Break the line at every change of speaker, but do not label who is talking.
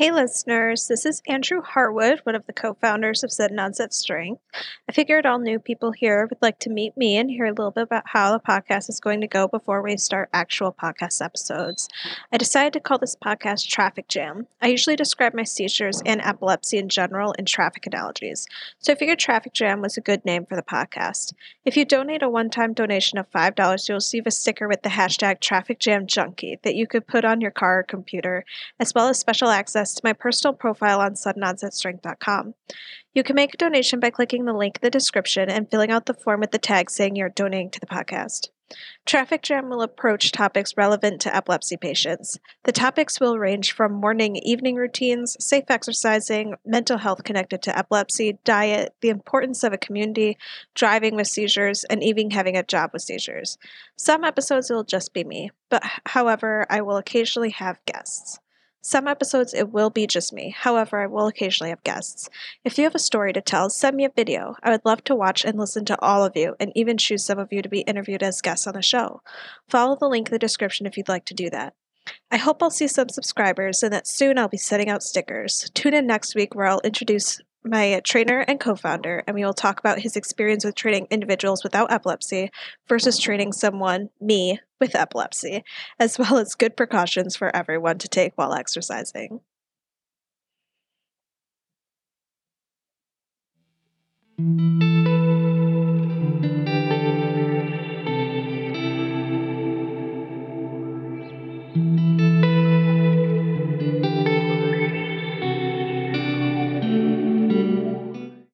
Hey, listeners, this is Andrew Harwood, one of the co founders of Sudden Onset Strength. I figured all new people here would like to meet me and hear a little bit about how the podcast is going to go before we start actual podcast episodes. I decided to call this podcast Traffic Jam. I usually describe my seizures and epilepsy in general in traffic analogies, so I figured Traffic Jam was a good name for the podcast. If you donate a one time donation of $5, you'll receive a sticker with the hashtag Traffic Jam Junkie that you could put on your car or computer, as well as special access to my personal profile on suddenonsetstrength.com. You can make a donation by clicking the link in the description and filling out the form with the tag saying you're donating to the podcast. Traffic Jam will approach topics relevant to epilepsy patients. The topics will range from morning evening routines, safe exercising, mental health connected to epilepsy, diet, the importance of a community, driving with seizures, and even having a job with seizures. Some episodes will just be me, but however, I will occasionally have guests. Some episodes it will be just me. However, I will occasionally have guests. If you have a story to tell, send me a video. I would love to watch and listen to all of you and even choose some of you to be interviewed as guests on the show. Follow the link in the description if you'd like to do that. I hope I'll see some subscribers and that soon I'll be sending out stickers. Tune in next week where I'll introduce my trainer and co founder, and we will talk about his experience with training individuals without epilepsy versus treating someone, me, with epilepsy, as well as good precautions for everyone to take while exercising.